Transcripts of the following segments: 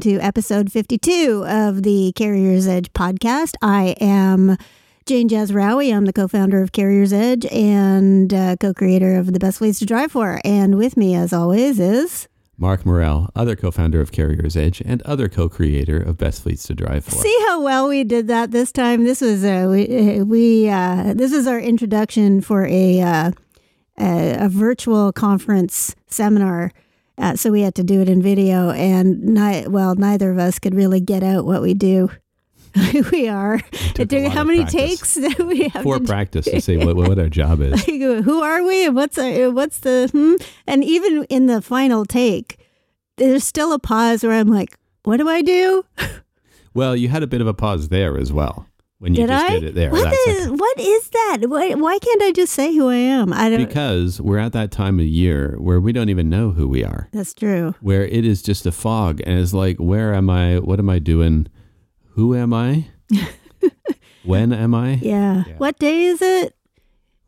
welcome to episode 52 of the Carrier's Edge podcast. I am Jane Jazrawi. I'm the co founder of Carrier's Edge and uh, co creator of The Best Ways to Drive For. And with me, as always, is. Mark Murrell, other co founder of Carrier's Edge and other co creator of Best Fleets to Drive For. See how well we did that this time? This was uh, we, we uh, this is our introduction for a, uh, a, a virtual conference seminar. Uh, so we had to do it in video, and ni- well, neither of us could really get out what we do. we are. took a Do- how many practice. takes do we have? For practice to say what, what our job is. like, who are we and what's our, what's the hmm? and even in the final take there's still a pause where i'm like what do i do Well, you had a bit of a pause there as well when you did just i did it there. What is, what is that why, why can't i just say who i am i don't because we're at that time of year where we don't even know who we are, that's true where it is just a fog and it's like, where am I? What am I doing? Who am I? when am I? yeah. Yeah. what day is it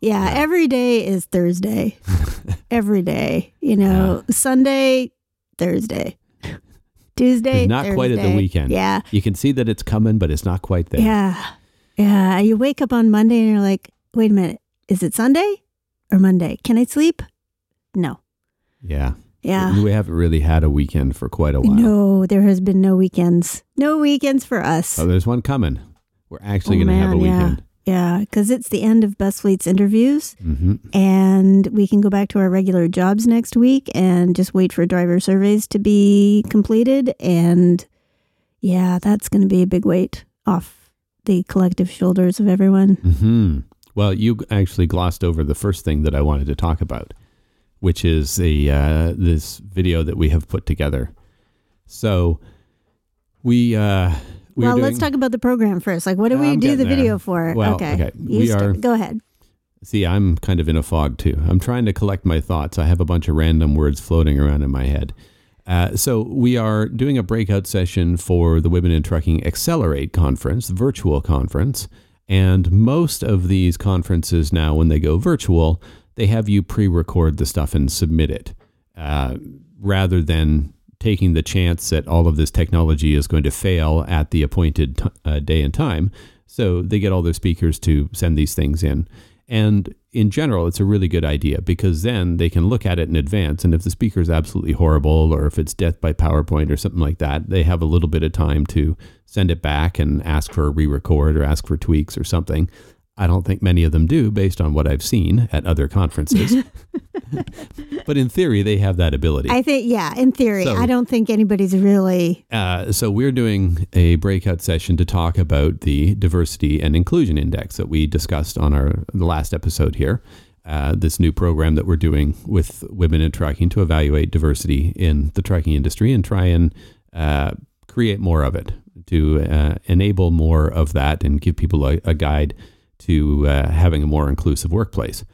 yeah, Yeah. every day is thursday every day you know sunday thursday tuesday It's not quite at the weekend. yeah You can see that it's coming, but it's not quite there. Yeah. Yeah. You wake up on Monday and you're like, wait a minute, is it Sunday or Monday? Can I sleep? No. Yeah. Yeah. We haven't really had a weekend for quite a while. No, there has been no weekends. No weekends for us. Oh, there's one coming. We're actually Oh, going to have a yeah. weekend. Yeah, because it's the end of Best Fleet's interviews, hmm and we can go back to our regular jobs next week and just wait for driver surveys to be completed. And yeah, that's going to be a big weight off the collective shoulders of everyone. hmm Well, you actually glossed over the first thing that I wanted to talk about, which is the uh, this video that we have put together. So we uh, we well, are let's talk about the program first. Like, what do we I'm do the there. video for? Well, okay, okay, we are- Go ahead. See, I'm kind of in a fog too. I'm trying to collect my thoughts. I have a bunch of random words floating around in my head. Uh, so we are doing a breakout session for the Women in Trucking Accelerate conference, virtual conference, and most of these conferences now, when they go virtual, they have you pre-record the stuff and submit it, uh, rather than taking the chance that all of this technology is going to fail at the appointed t- uh, day and time. So they get all their speakers to send these things in. And in general, it's a really good idea because then they can look at it in advance. And if the speaker is absolutely horrible or if it's death by PowerPoint or something like that, they have a little bit of time to send it back and ask for a re record or ask for tweaks or something. I don't think many of them do based on what I've seen at other conferences. but in theory, they have that ability. I think, yeah, in theory, So- I don't think anybody's really. Uh, so we're doing a breakout session to talk about the diversity and inclusion index that we discussed on our the last episode here. Uh, this new program that we're doing with women in trucking to evaluate diversity in the trucking industry and try and uh, create more of it to uh, enable more of that and give people a, a guide to uh, having a more inclusive workplace.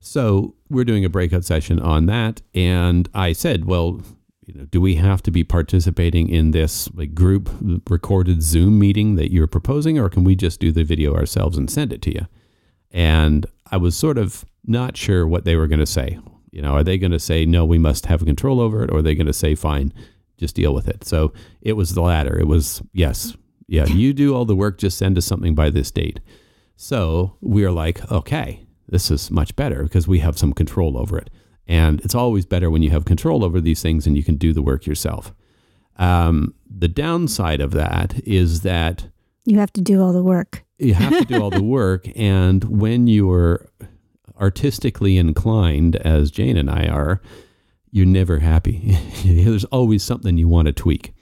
So we're doing a breakout session on that, and I said, well, you know, do we have to be participating in this like group recorded Zoom meeting that you're proposing, or can we just do the video ourselves and send it to you? And I was sort of not sure what they were going to say. You know, are they going to say no, we must have control over it, or are they going to say fine, just deal with it? So it was the latter. It was yes, yeah, you do all the work, just send us something by this date. So we are like, okay, this is much better because we have some control over it. And it's always better when you have control over these things and you can do the work yourself. Um, the downside of that is that You have to do all the work. you have to do all the work. And when you're artistically inclined, as Jane and I are, you're never happy. There's always something you want to tweak.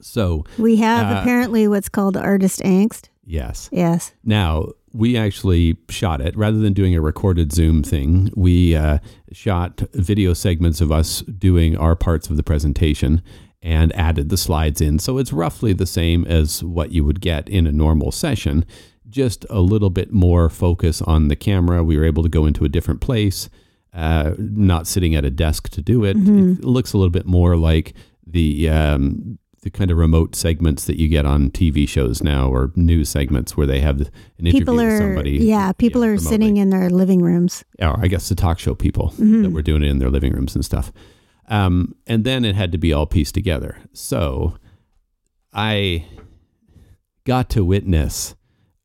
So, We have Uh, apparently what's called artist angst. Yes. Yes. Now, we actually shot it rather than doing a recorded Zoom thing. We uh, shot video segments of us doing our parts of the presentation and added the slides in. So it's roughly the same as what you would get in a normal session, just a little bit more focus on the camera. We were able to go into a different place, uh, not sitting at a desk to do it. It looks a little bit more like the um, the kind of remote segments that you get on TV shows now or news segments where they have an interview people with are somebody. yeah people are sitting in their living rooms or I guess the talk show people Mm-hmm. that were doing it in their living rooms and stuff. Um, and then it had to be all pieced together. So I got to witness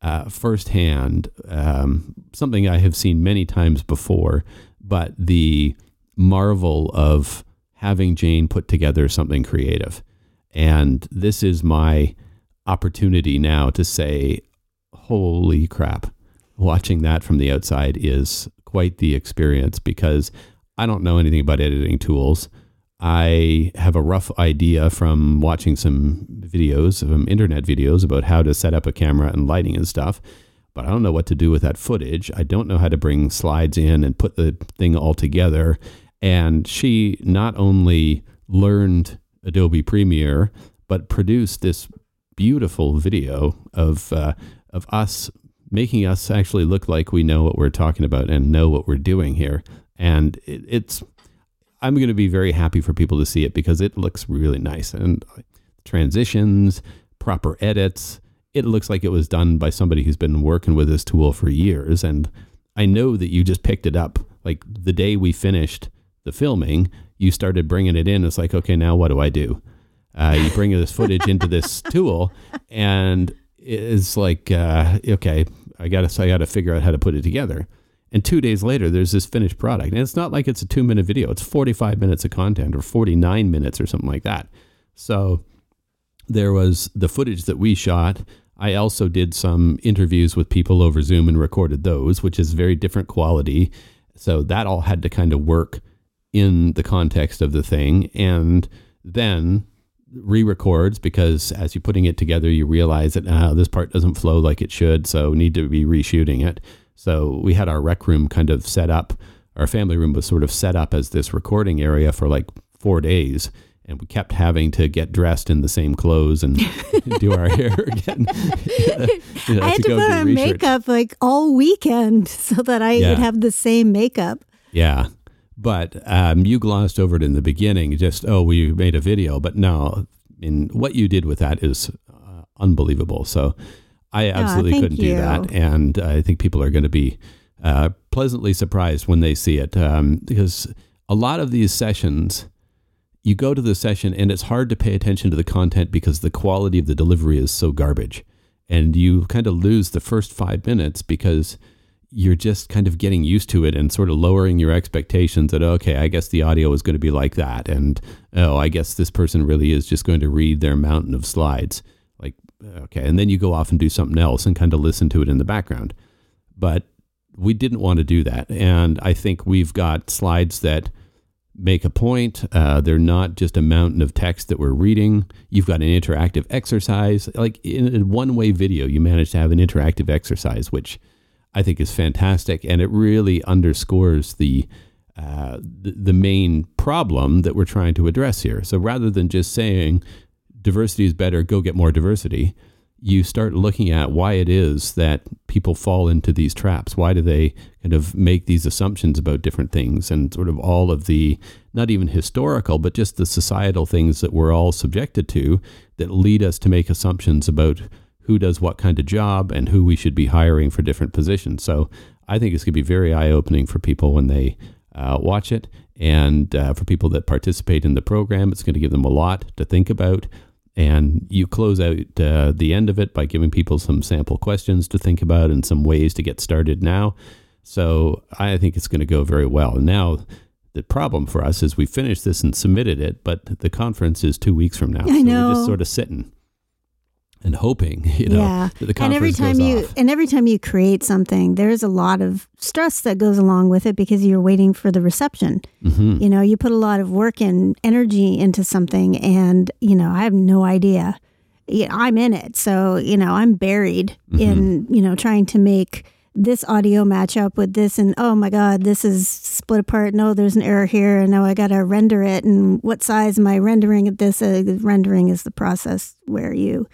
uh, firsthand um, something I have seen many times before, but the marvel of having Jane put together something creative. And this is my opportunity now to say, holy crap, watching that from the outside is quite the experience because I don't know anything about editing tools. I have a rough idea from watching some videos, some internet videos about how to set up a camera and lighting and stuff, but I don't know what to do with that footage. I don't know how to bring slides in and put the thing all together. And she not only learned Adobe Premiere, but produced this beautiful video of uh, of us making us actually look like we know what we're talking about and know what we're doing here. And it, it's I'm going to be very happy for people to see it because it looks really nice and transitions, proper edits. It looks like it was done by somebody who's been working with this tool for years. And I know that you just picked it up like the day we finished the filming. You started bringing it in. It's like, okay, now what do I do? Uh, you bring this footage into this tool, and it's like, uh, okay, I got to I got to figure out how to put it together. And two days later, there's this finished product. And it's not like it's a two minute video, it's 45 minutes of content or 49 minutes or something like that. So there was the footage that we shot. I also did some interviews with people over Zoom and recorded those, which is very different quality. So that all had to kind of work in the context of the thing. And then re records because as you're putting it together, you realize that ah, this part doesn't flow like it should. So need to be reshooting it. So we had our rec room kind of set up. Our family room was sort of set up as this recording area for like four days. And we kept having to get dressed in the same clothes and do our hair again. You know, I had to, go put do on makeup like all weekend so that I Yeah. would have the same makeup. Yeah. But um, you glossed over it in the beginning, just, oh, we made a video. But no, in what you did with that is uh, unbelievable. So I absolutely thank couldn't do that. And I think people are going to be uh, pleasantly surprised when they see it um, because a lot of these sessions, you go to the session and it's hard to pay attention to the content because the quality of the delivery is so garbage. And you kind of lose the first five minutes because you're just kind of getting used to it and sort of lowering your expectations that okay i guess the audio is going to be like that. And oh i guess this person really is just going to read their mountain of slides. Like okay and then you go off and do something else and kind of listen to it in the background. But we didn't want to do that. And i think we've got slides that make a point. Uh, they're not just a mountain of text that we're reading. You've got an interactive exercise. Like in a one way video you manage to have an interactive exercise which I think is fantastic, and it really underscores the, uh, the the main problem that we're trying to address here. So rather than just saying diversity is better, go get more diversity, you start looking at why it is that people fall into these traps. Why do they kind of make these assumptions about different things, and sort of all of the not even historical, but just the societal things that we're all subjected to that lead us to make assumptions about who does what kind of job and who we should be hiring for different positions. So I think it's going to be very eye opening for people when they uh, watch it. And uh, for people that participate in the program, it's going to give them a lot to think about. And you close out uh, the end of it by giving people some sample questions to think about and some ways to get started now. So I think it's going to go very well. And now the problem for us is we finished this and submitted it, but the conference is two weeks from now. I so We're just sort of sitting and hoping, you know, yeah. that the conference and every time you off. and every time you create something, there's a lot of stress that goes along with it because you're waiting for the reception. Mhm. You know, you put a lot of work and energy into something, and you know, I have no idea. Yeah, I'm in it, so you know, I'm buried Mm-hmm. in you know trying to make this audio match up with this, and oh my god, this is split apart. No, there's an error here, and now I got to render it. And what size am I rendering at this? Uh, rendering is the process where you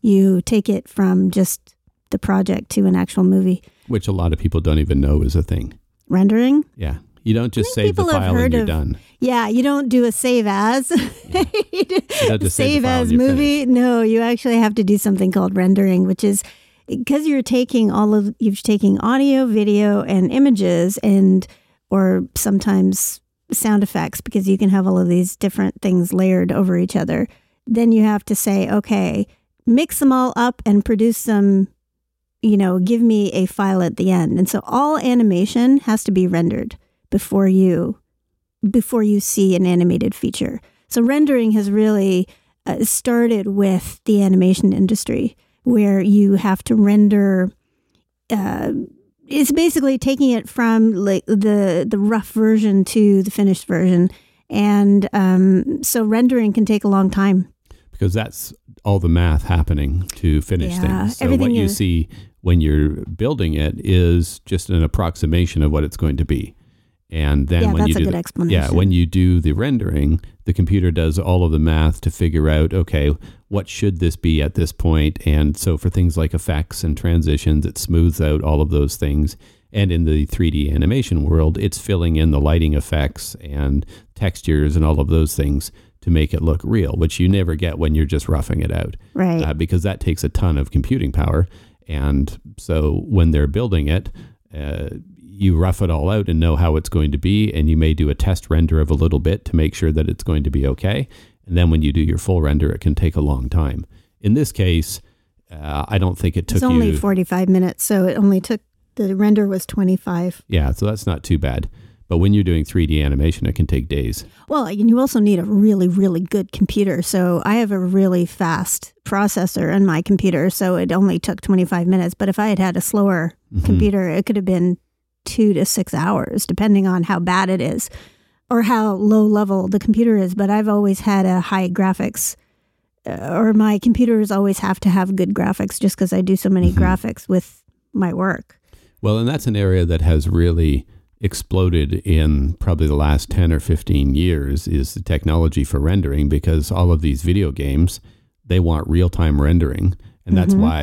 you take it from just the project to an actual movie. which a lot of people don't even know is a thing. Rendering? Yeah. You don't just save the file and you're of- done. Yeah, you don't do a save as. just save save as movie. No, you actually have to do something called rendering, which is because you're taking all of you're taking audio, video, and images, and or sometimes sound effects because you can have all of these different things layered over each other. Then you have to say, okay, mix them all up and produce some. You know, give me a file at the end, and so all animation has to be rendered before you before you see an animated feature. So rendering has really uh, started with the animation industry, where you have to render. Uh, it's basically taking it from like the the rough version to the finished version, and um, so rendering can take a long time. Because that's all the math happening to finish Yeah, things. So everything what you is- see when you're building it is just an approximation of what it's going to be. And then yeah, when that's you a do good the, explanation. yeah, when you do the rendering, the computer does all of the math to figure out, okay, what should this be at this point? And so for things like effects and transitions, it smooths out all of those things. And in the 3D animation world, it's filling in the lighting effects and textures and all of those things to make it look real, which you never get when you're just roughing it out right. uh, because that takes a ton of computing power. And so when they're building it, uh, you rough it all out and know how it's going to be, and you may do a test render of a little bit to make sure that it's going to be okay. And then when you do your full render, it can take a long time. In this case, uh, I don't think it took it's only you. 45 minutes, so it only took the render was 25. yeah, so that's not too bad. But when you're doing 3D animation, it can take days. Well, and you also need a really, really good computer. So I have a really fast processor in my computer, so it only took 25 minutes. But if I had had a slower Mhm. computer, it could have been two to six hours, depending on how bad it is or how low level the computer is. But I've always had a high graphics, uh, or my computers always have to have good graphics just because I do so many Mhm. graphics with my work. Well, and that's an area that has really exploded in probably the last 10 or 15 years is the technology for rendering because all of these video games, they want real-time rendering. And that's Mhm. why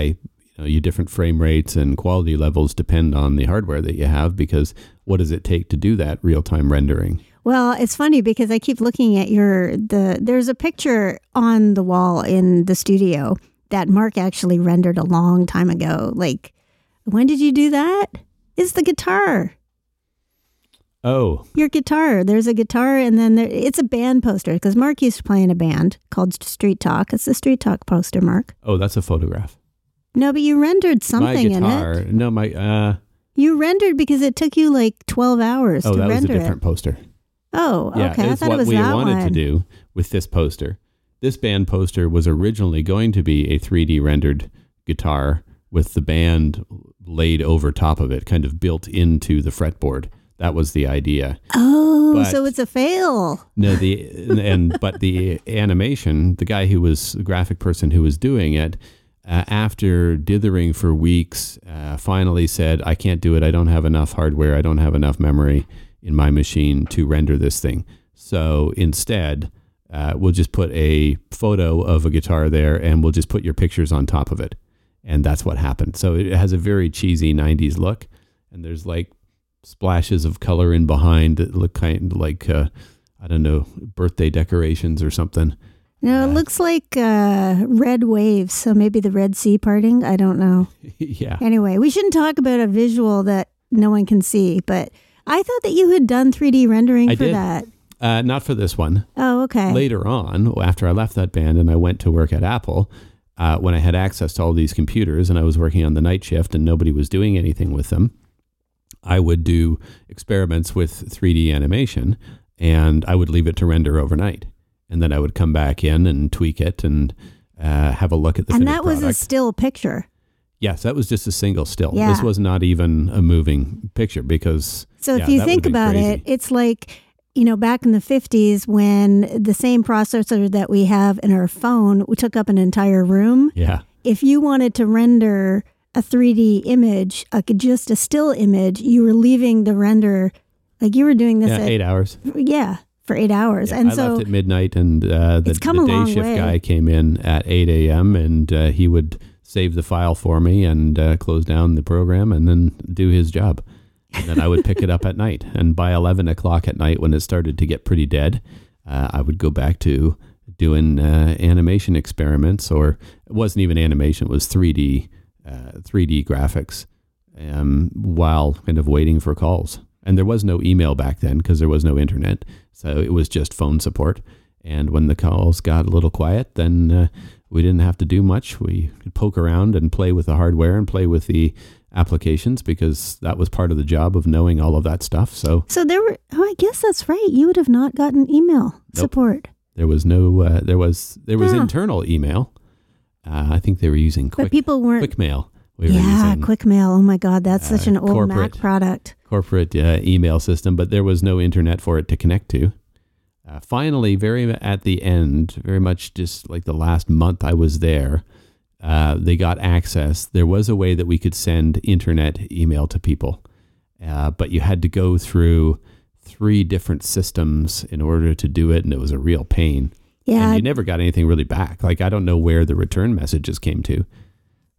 you know, your different frame rates and quality levels depend on the hardware that you have because what does it take to do that real-time rendering? Well, it's funny because I keep looking at your the there's a picture on the wall in the studio that Mark actually rendered a long time ago. Like when did you do that? It's the guitar. Oh, Your guitar. There's a guitar and then there, it's a band poster because Mark used to play in a band called Street Talk. It's the Street Talk poster, Mark. oh, that's a photograph. No, but you rendered something my in guitar, it. no, my uh, You rendered because it took you like 12 hours oh, to that was a different it. poster. Oh, Yeah, okay. I thought what it was we that wanted one. to do with this poster. This band poster was originally going to be a 3D rendered guitar with the band laid over top of it, kind of built into the fretboard. That was the idea. Oh, But- so it's a fail. No, the and but the animation, the guy who was the graphic person who was doing it, uh, after dithering for weeks, uh, finally said, "I can't do it. I don't have enough hardware. I don't have enough memory in my machine to render this thing." So instead, uh, we'll just put a photo of a guitar there, and we'll just put your pictures on top of it, and that's what happened. So it has a very cheesy '90s look, and there's like splashes of color in behind that look kind of like uh, I don't know birthday decorations or something. No, it Uh, looks like uh, red waves. So maybe the Red Sea parting. I don't know. yeah. Anyway, we shouldn't talk about a visual that no one can see. But I thought that you had done 3D rendering I for did. that. Uh, not for this one. Oh, okay. Later on, after I left that band and I went to work at Apple, uh, when I had access to all these computers and I was working on the night shift and nobody was doing anything with them, I would do experiments with 3D animation and I would leave it to render overnight. And then I would come back in and tweak it and uh, have a look at the and that was a still picture. Yes, that was just a single still. Yeah. This was not even a moving picture because So Yeah, if you think about crazy. it, it's like, you know, back in the 50s when the same processor that we have in our phone we took up an entire room. yeah, If you wanted to render a 3D image, like just a still image, you were leaving the render, like you were doing this yeah, at, eight hours. yeah, for eight hours. Yeah, and I so left at midnight, and uh, the, the day shift way. guy came in at eight a.m. and uh, he would save the file for me and uh, close down the program and then do his job. And then I would pick it up at night. And by 11 o'clock at night, when it started to get pretty dead, uh, I would go back to doing uh, animation experiments, or it wasn't even animation; it was 3D, 3D uh, graphics, um, while kind of waiting for calls. And there was no email back then because there was no internet, so it was just phone support. And when the calls got a little quiet, then uh, we didn't have to do much. We could poke around and play with the hardware and play with the applications because that was part of the job of knowing all of that stuff. So, so there were. Oh, I guess that's right. You would have not gotten email nope. support. There was no. Uh, there was there was internal email. Uh, I think they were using quick. But people weren't QuickMail. We yeah, QuickMail. Oh my God, that's such uh, an old Mac product. Corporate uh, email system, but there was no internet for it to connect to. Uh, finally, very at the end, very much just like the last month I was there, uh, they got access. There was a way that we could send internet email to people, uh, but you had to go through three different systems in order to do it, and it was a real pain. Yeah, and you never got anything really back. Like I don't know where the return messages came to,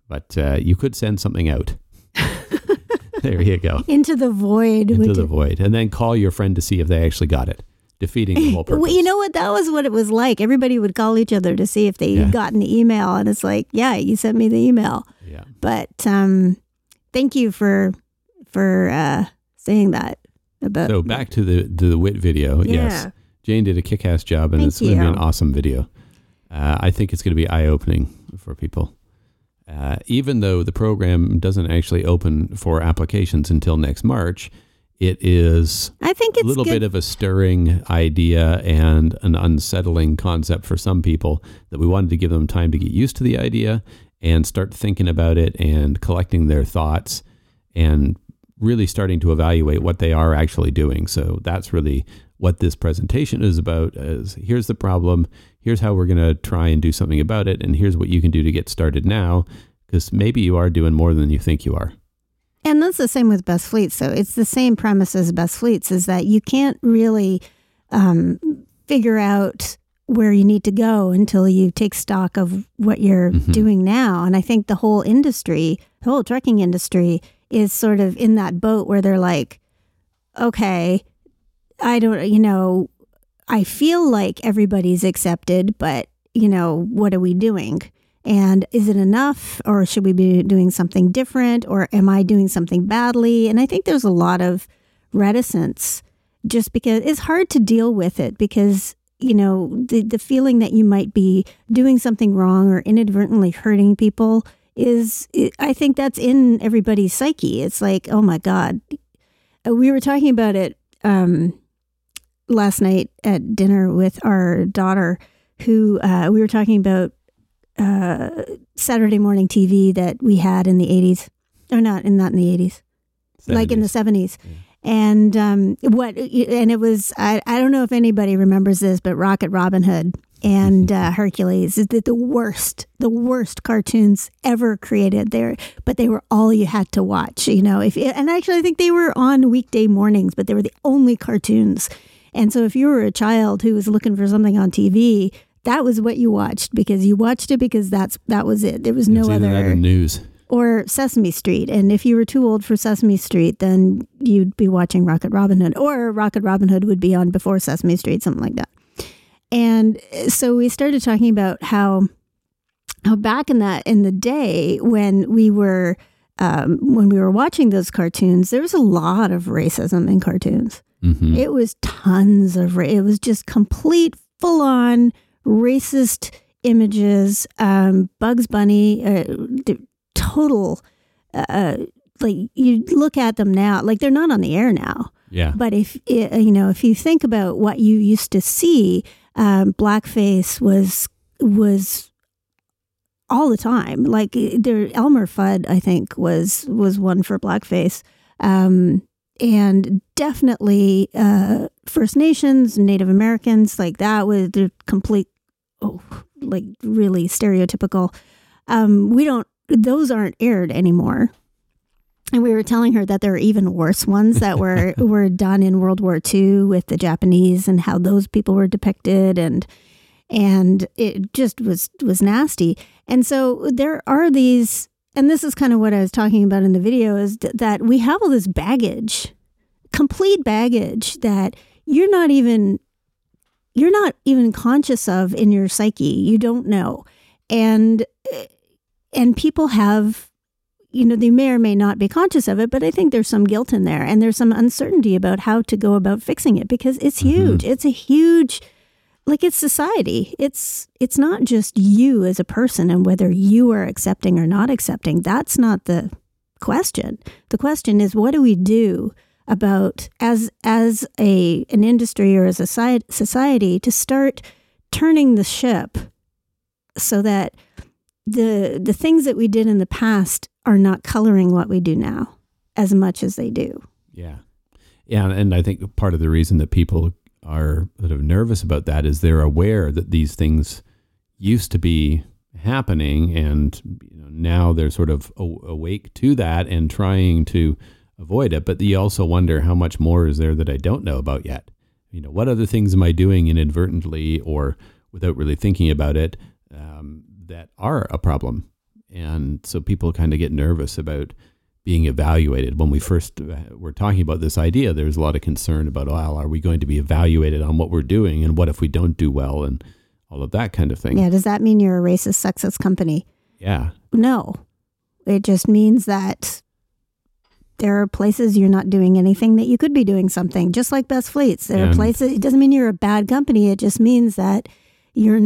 but uh, you could send something out. there you go. Into the void. Into the void, and then call your friend to see if they actually got it defeating the whole purpose. Well, you know what? That was what it was like. Everybody would call each other to see if they yeah. got an email, and it's like, yeah, you sent me the email. Yeah. But um, thank you for for uh, saying that about. So back to the to the WIT video. Yeah. Yes, Jane did a kick-ass job, and thank it's going to be an awesome video. Uh, I think it's going to be eye-opening for people. Uh, even though the program doesn't actually open for applications until next March, it is I think it's a little good. bit of a stirring idea and an unsettling concept for some people that we wanted to give them time to get used to the idea and start thinking about it and collecting their thoughts and really starting to evaluate what they are actually doing. So that's really what this presentation is about is here's the problem, here's how we're going to try and do something about it and here's what you can do to get started now because maybe you are doing more than you think you are. And that's the same with best fleets. So it's the same premise as best fleets is that you can't really um, figure out where you need to go until you take stock of what you're mm-hmm. doing now. And I think the whole industry, the whole trucking industry is sort of in that boat where they're like, okay, I don't, you know, I feel like everybody's accepted, but, you know, what are we doing? And is it enough or should we be doing something different or am I doing something badly? And I think there's a lot of reticence just because it's hard to deal with it because you know the the feeling that you might be doing something wrong or inadvertently hurting people is I think that's in everybody's psyche. It's like, oh my god. Uh, we were talking about it um, last night at dinner with our daughter who uh, we were talking about uh, Saturday morning TV that we had in the 80s, or not, in not in the 80s, 70s. like in the 70s. Yeah. And um, what, and it was, I, I don't know if anybody remembers this, but Rocket Robin Hood and uh, Hercules is the, the worst, the worst cartoons ever created there, but they were all you had to watch, you know. If and actually, I think they were on weekday mornings, but they were the only cartoons. And so, if you were a child who was looking for something on TV, that was what you watched because you watched it because that's that was it. There was no other news or Sesame Street. And if you were too old for Sesame Street, then you'd be watching Rocket Robin Hood, or Rocket Robin Hood would be on before Sesame Street, something like that. And so we started talking about how how back in that in the day when we were um, when we were watching those cartoons, there was a lot of racism in cartoons. Mm-hmm. It was tons of it was just complete full on racist images. Um, Bugs Bunny, uh, total. Uh, like you look at them now, like they're not on the air now. Yeah. But if you know, if you think about what you used to see, um, blackface was was all the time. Like there, Elmer Fudd, I think was was one for blackface. Um, and definitely uh, First Nations, Native Americans, like that was the complete oh, like really stereotypical. Um, we don't; those aren't aired anymore. And we were telling her that there are even worse ones that were were done in World War II with the Japanese and how those people were depicted and and it just was was nasty. And so there are these and this is kind of what I was talking about in the video is that we have all this baggage, complete baggage that you're not even you're not even conscious of in your psyche. You don't know. And eh, and people have you know, they may or may not be conscious of it, but I think there's some guilt in there and there's some uncertainty about how to go about fixing it because it's mm-hmm. huge. Mm-hmm. It's a huge like it's society. It's it's not just you as a person and whether you are accepting or not accepting. That's not the question. The question is what do we do about as as a an industry or as a society to start turning the ship so that the the things that we did in the past are not coloring what we do now as much as they do. Yeah. Yeah, and I think part of the reason that people are sort of nervous about that is they're aware that these things used to be happening and you know, now they're sort of awake to that and trying to avoid it but you also wonder how much more is there that I don't know about yet you know what other things am I doing inadvertently or without really thinking about it um, that are a problem and so people kind of get nervous about being evaluated. When we first uh, were talking about this idea, there was a lot of concern about, well, are we going to be evaluated on what we're doing, and what if we don't do well, and all of that kind of thing. Yeah. Does that mean you're a racist, sexist company? Yeah. No. It just means that there are places you're not doing anything that you could be doing something, just like Best Fleets. There are places, it doesn't mean you're a bad company. It just means that you're,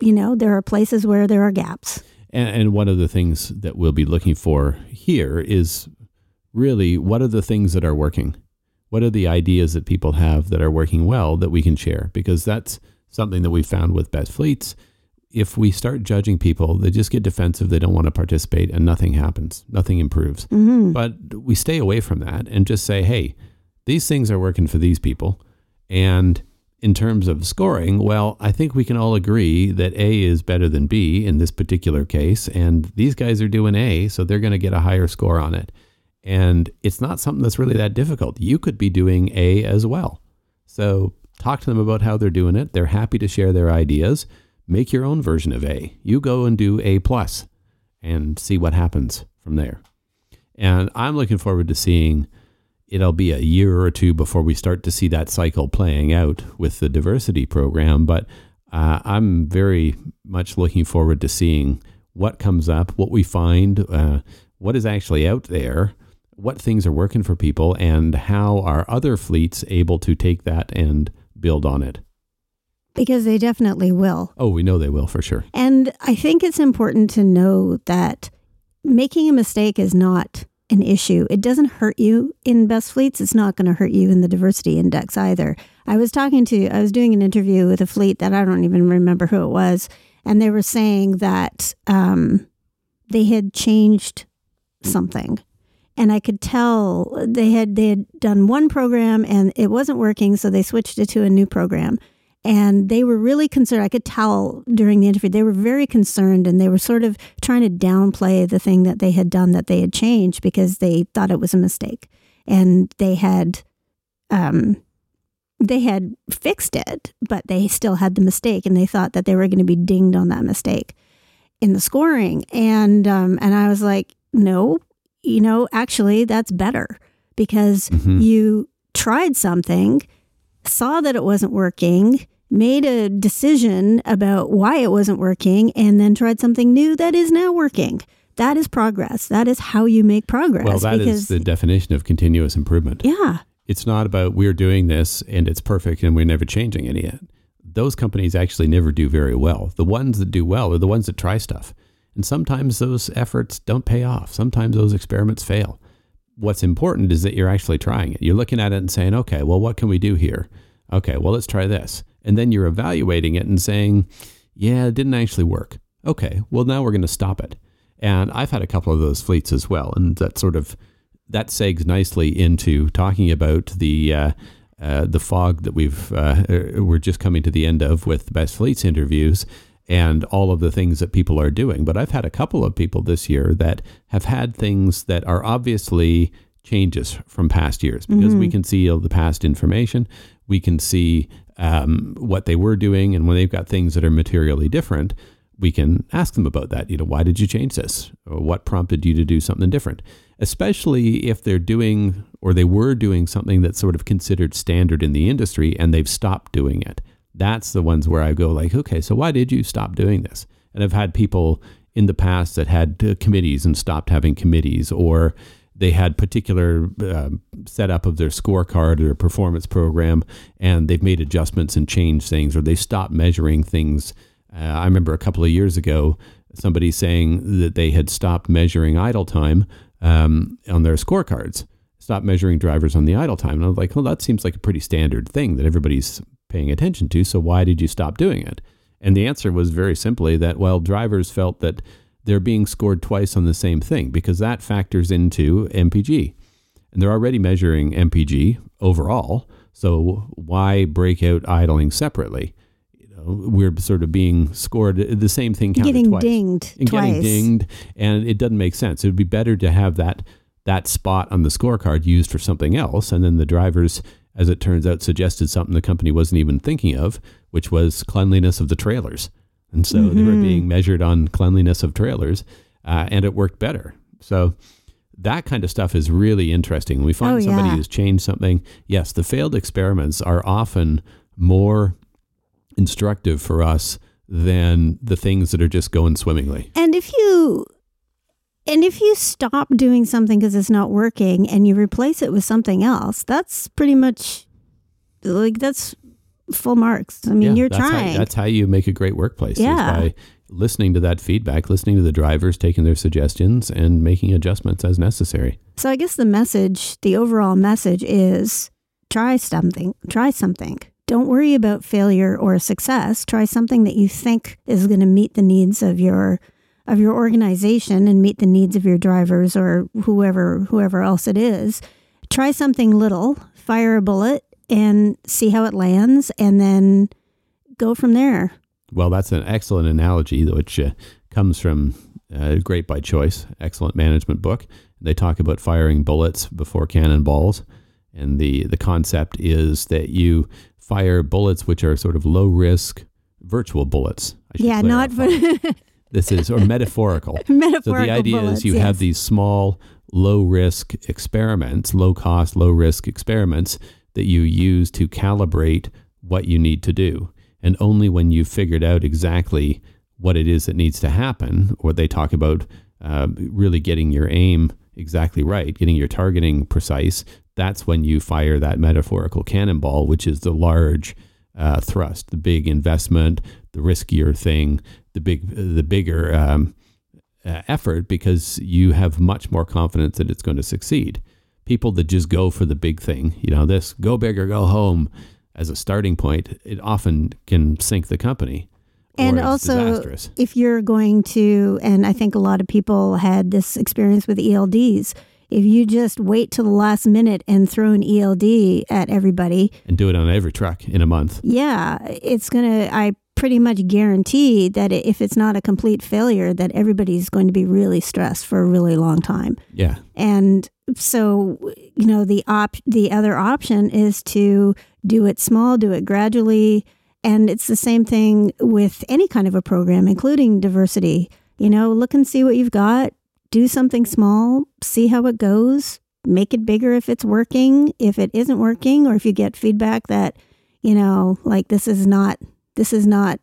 you know, there are places where there are gaps. And, and one of the things that we'll be looking for here is really what are the things that are working? What are the ideas that people have that are working well that we can share? Because that's something that we found with Best Fleets. If we start judging people, they just get defensive. They don't want to participate, and nothing happens. Nothing improves. Mm-hmm. But we stay away from that and just say, hey, these things are working for these people. And in terms of scoring, well, I think we can all agree that A is better than B in this particular case. And these guys are doing A, so they're going to get a higher score on it. And it's not something that's really that difficult. You could be doing A as well. So talk to them about how they're doing it. They're happy to share their ideas. Make your own version of A. You go and do A plus and see what happens from there. And I'm looking forward to seeing it'll be a year or two before we start to see that cycle playing out with the diversity program. But uh, I'm very much looking forward to seeing what comes up, what we find, uh, what is actually out there, what things are working for people, and how are other fleets able to take that and build on it. Because they definitely will. Oh, we know they will for sure. And I think it's important to know that making a mistake is not an issue. It doesn't hurt you in best fleets. It's not going to hurt you in the diversity index either. I was talking to, I was doing an interview with a fleet that I don't even remember who it was, and they were saying that um, they had changed something. And I could tell they had they had done one program and it wasn't working, so they switched it to a new program and they were really concerned. I could tell during the interview they were very concerned, and they were sort of trying to downplay the thing that they had done that they had changed because they thought it was a mistake, and they had, um, they had fixed it, but they still had the mistake, and they thought that they were going to be dinged on that mistake in the scoring, and um, and I was like, no, you know, actually, that's better because mm-hmm. you tried something saw that it wasn't working, made a decision about why it wasn't working, and then tried something new that is now working. That is progress. That is how you make progress. Well, that because, is the definition of continuous improvement. Yeah. It's not about we're doing this and it's perfect and we're never changing any of it. Those companies actually never do very well. The ones that do well are the ones that try stuff. And sometimes those efforts don't pay off. Sometimes those experiments fail what's important is that you're actually trying it. You're looking at it and saying, okay, well, what can we do here? Okay, well, let's try this. And then you're evaluating it and saying, yeah, it didn't actually work. Okay, well, now we're going to stop it. And I've had a couple of those fleets as well. And that sort of, that segs nicely into talking about the, uh, uh, the fog that we've, uh, we're just coming to the end of with the best fleets interviews and all of the things that people are doing. But I've had a couple of people this year that have had things that are obviously changes from past years because mm-hmm. we can see all the past information. We can see um, what they were doing, and when they've got things that are materially different, we can ask them about that. You know, why did you change this? Or what prompted you to do something different? Especially if they're doing or they were doing something that's sort of considered standard in the industry and they've stopped doing it. That's the ones where I go like, okay, so why did you stop doing this? And I've had people in the past that had uh, committees and stopped having committees or they had particular uh, setup of their scorecard or performance program and they've made adjustments and changed things or they stopped measuring things. Uh, i remember a couple of years ago somebody saying that they had stopped measuring idle time um, on their scorecards stopped measuring drivers on the idle time. And i was like well that seems like a pretty standard thing that everybody's paying attention to so why did you stop doing it? And the answer was very simply that well drivers felt that they're being scored twice on the same thing because that factors into MPG. And they're already measuring MPG overall. So why break out idling separately? You know, we're sort of being scored the same thing counted getting twice. dinged and twice. getting dinged and it doesn't make sense. It would be better to have that that spot on the scorecard used for something else and then the drivers as it turns out suggested something the company wasn't even thinking of, which was cleanliness of the trailers. And so mm-hmm. they were being measured on cleanliness of trailers, uh, and it worked better. So that kind of stuff is really interesting. When we find oh, somebody yeah. who's changed something, yes, the failed experiments are often more instructive for us than the things that are just going swimmingly. And if you and if you stop doing something because it's not working and you replace it with something else, that's pretty much like that's full marks. I mean, Yeah, you're that's trying. How, that's how you make a great workplace. Yeah. by listening to that feedback, listening to the drivers, taking their suggestions, and making adjustments as necessary. so I guess the message, the overall message is try something. Try something. Don't worry about failure or success. Try something that you think is going to meet the needs of your of your organization and meet the needs of your drivers or whoever whoever else it is. Try something little, fire a bullet and see how it lands and then go from there. Well, that's an excellent analogy, which uh, comes from uh, Great by Choice, excellent management book. They talk about firing bullets before cannonballs, and the the concept is that you fire bullets which are sort of low risk virtual bullets. I Yeah, not this is or metaphorical. metaphorical So the idea bullets, is you yes. have these small, low risk experiments, low cost, low risk experiments that you use to calibrate what you need to do. And only when you've figured out exactly what it is that needs to happen, or they talk about uh, really getting your aim exactly right, getting your targeting precise, that's when you fire that metaphorical cannonball, which is the large uh, thrust, the big investment, the riskier thing, the big, the bigger um, uh, effort, because you have much more confidence that it's going to succeed. People that just go for the big thing, you know, this go big or go home as a starting point, it often can sink the company. and also disastrous. if you're going to and i think a lot of people had this experience with elds if you just wait till the last minute and throw an eld at everybody and do it on every truck in a month. yeah it's gonna i pretty much guarantee that if it's not a complete failure that everybody's going to be really stressed for a really long time. Yeah. and so you know the op the other option is to do it small do it gradually. And it's the same thing with any kind of a program including diversity. You know look and see what you've got. Do something small. See how it goes. Make it bigger if it's working. If it isn't working or if you get feedback that you know like this is not this is not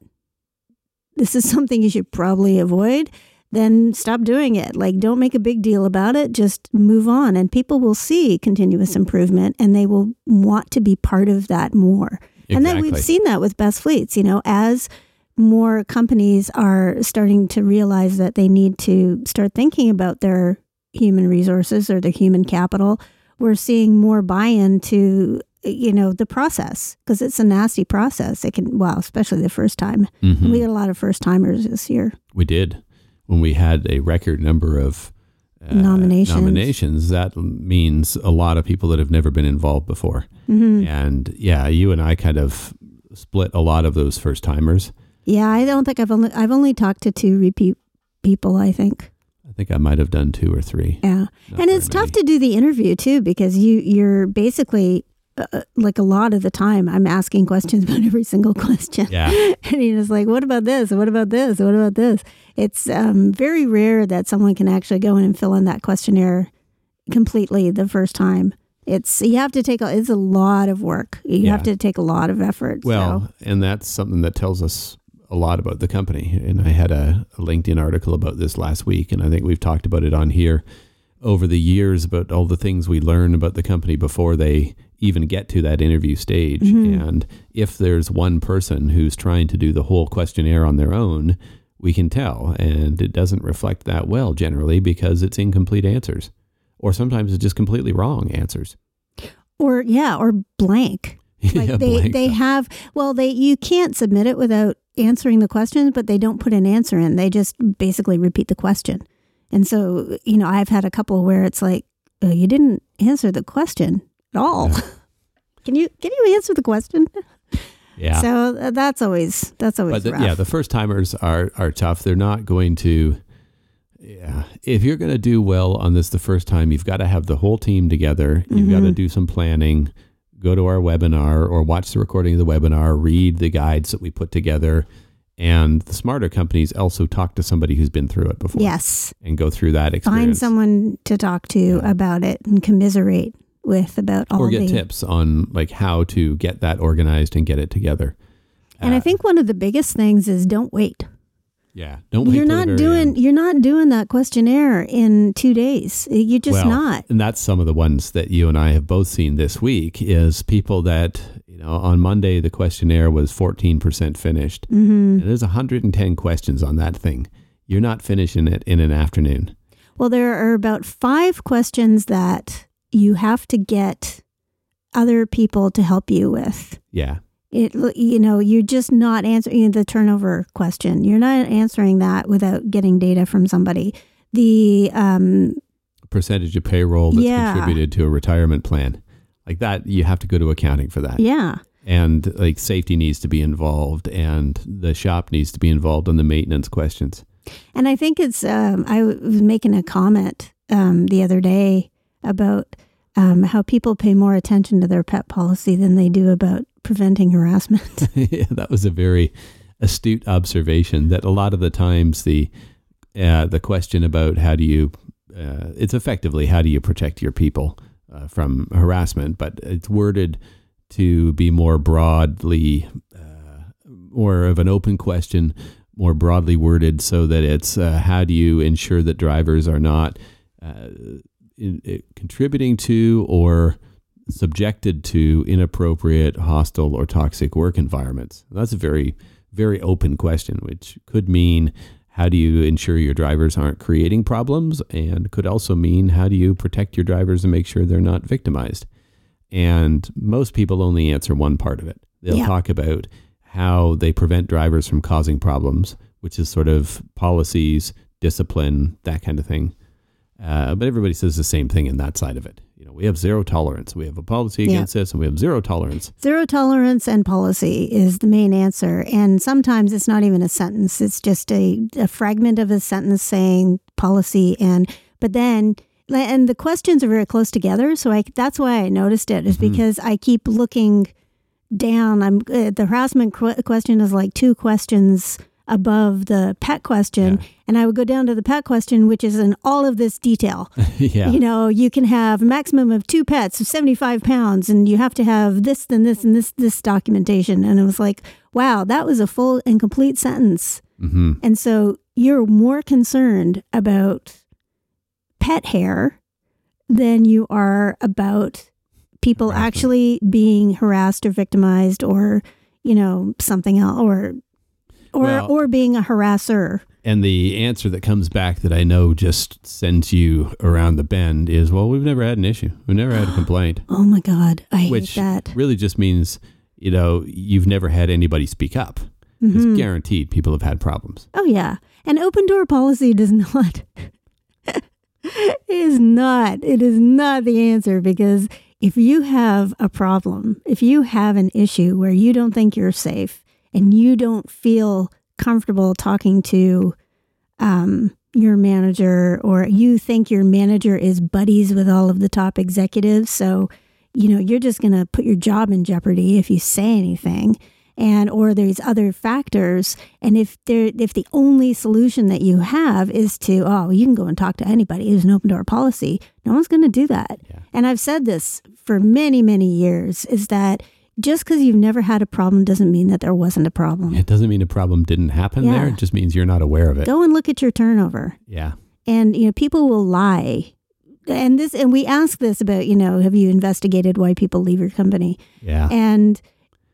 this is something you should probably avoid then stop doing it. Like, don't make a big deal about it. Just move on. And people will see continuous improvement and they will want to be part of that more. And then we've seen that with Best Fleets, you know, as more companies are starting to realize that they need to start thinking about their human resources or their human capital, we're seeing more buy in to, you know, the process because it's a nasty process. It can, well, especially the first time. Mhm. We had a lot of first timers this year. We did when we had a record number of uh, Nominations. Nominations. That means a lot of people that have never been involved before. hmm And yeah, you and I kind of split a lot of those first timers. Yeah, I don't think I've only I've only talked to two repeat people. I think. I think I might have done two or three. Yeah, Not and it's tough many. to do the interview too because you you're basically uh, like a lot of the time, I'm asking questions about every single question. Yeah. and he's just like, "What about this? What about this? What about this?" It's um, very rare that someone can actually go in and fill in that questionnaire completely the first time. It's you have to take a, it's a lot of work. You Yeah. have to take a lot of effort. Well, so. and that's something that tells us a lot about the company. And I had a, a LinkedIn article about this last week, and I think we've talked about it on here over the years about all the things we learn about the company before they even get to that interview stage. Mhm. And if there's one person who's trying to do the whole questionnaire on their own, we can tell. And it doesn't reflect that well generally because it's incomplete answers. Or sometimes it's just completely wrong answers. or yeah, or blank. Like Yeah, they blank they stuff. have well they you can't submit it without answering the questions, but they don't put an answer in. They just basically repeat the question. And so, you know, I've had a couple where it's like, oh, you didn't answer the question at all. can you can you answer the question? yeah. So uh, that's always that's always but the, rough. yeah, the first timers are are tough. They're not going to. Yeah, if you're going to do well on this the first time, you've got to have the whole team together. You've got to do some planning. Go to our webinar or watch the recording of the webinar. Read the guides that we put together. And the smarter companies also talk to somebody who's been through it before yes. and go through that experience. Find someone to talk to Yeah. about it and commiserate with about all or get the tips on like how to get that organized and get it together. And I Uh, think one of the biggest things is don't wait. yeah, don't wait you're not doing end. you're not doing that questionnaire in two days. You're just Well, not. And that's some of the ones that you and I have both seen this week is people that, you know, on Monday the questionnaire was 14% finished. hmm And there's 110 questions on that thing. You're not finishing it in an afternoon. Well, there are about five questions that you have to get other people to help you with. Yeah. It, you know, you're just not answering the turnover question. You're not answering that without getting data from somebody. The um, Percentage of payroll that's Yeah. contributed to a retirement plan. Like that, you have to go to accounting for that. yeah, And like safety needs to be involved and the shop needs to be involved on the maintenance questions. And I think it's, um, I was making a comment um, the other day about um, how people pay more attention to their pet policy than they do about preventing harassment. yeah, that was a very astute observation. That a lot of the times the uh, the question about how do you uh, it's effectively how do you protect your people uh, from harassment, but it's worded to be more broadly uh, more of an open question, more broadly worded, so that it's uh, how do you ensure that drivers are not uh, in, in contributing to or subjected to inappropriate, hostile, or toxic work environments? That's a very, very open question, which could mean how do you ensure your drivers aren't creating problems, and could also mean how do you protect your drivers and make sure they're not victimized. And most people only answer one part of it. They'll Yeah. talk about how they prevent drivers from causing problems, which is sort of policies, discipline, that kind of thing. Uh, but everybody says the same thing in that side of it. You know, we have zero tolerance. We have a policy Yeah. against this, and we have zero tolerance. Zero tolerance and policy is the main answer. And sometimes it's not even a sentence, it's just a, a fragment of a sentence saying policy. And, but then, and the questions are very close together. So I, that's why I noticed it, is Mhm. because I keep looking down. I'm uh, the harassment qu- question is like two questions above the pet question. Yeah. And I would go down to the pet question, which is in all of this detail. yeah. You know, you can have a maximum of two pets of 75 pounds, and you have to have this and this and this this documentation. And it was like, wow, that was a full and complete sentence. hmm And so you're more concerned about pet hair than you are about people actually being harassed or victimized or, you know, something else or or Well- or being a harasser. And the answer that comes back that I know just sends you around the bend is, well, we've never had an issue. We've never had a complaint, Oh my God, I which hate that. really just means, you know, you've never had anybody speak up. Mhm. It's guaranteed people have had problems. Oh yeah, an open door policy does not is not it is not the answer because if you have a problem, if you have an issue where you don't think you're safe and you don't feel comfortable talking to um, your manager or you think your manager is buddies with all of the top executives, so you know, you're just going to put your job in jeopardy if you say anything and or there's other factors and if there if the only solution that you have is to oh you can go and talk to anybody. There's an open door policy. No one's going to do that. Yeah. and i've said this for many many years is that just because you've never had a problem doesn't mean that there wasn't a problem It doesn't mean a problem didn't happen Yeah. there. It just means you're not aware of it. go and look at your turnover Yeah. and you know people will lie and this and we ask this about you know have you investigated why people leave your company Yeah. and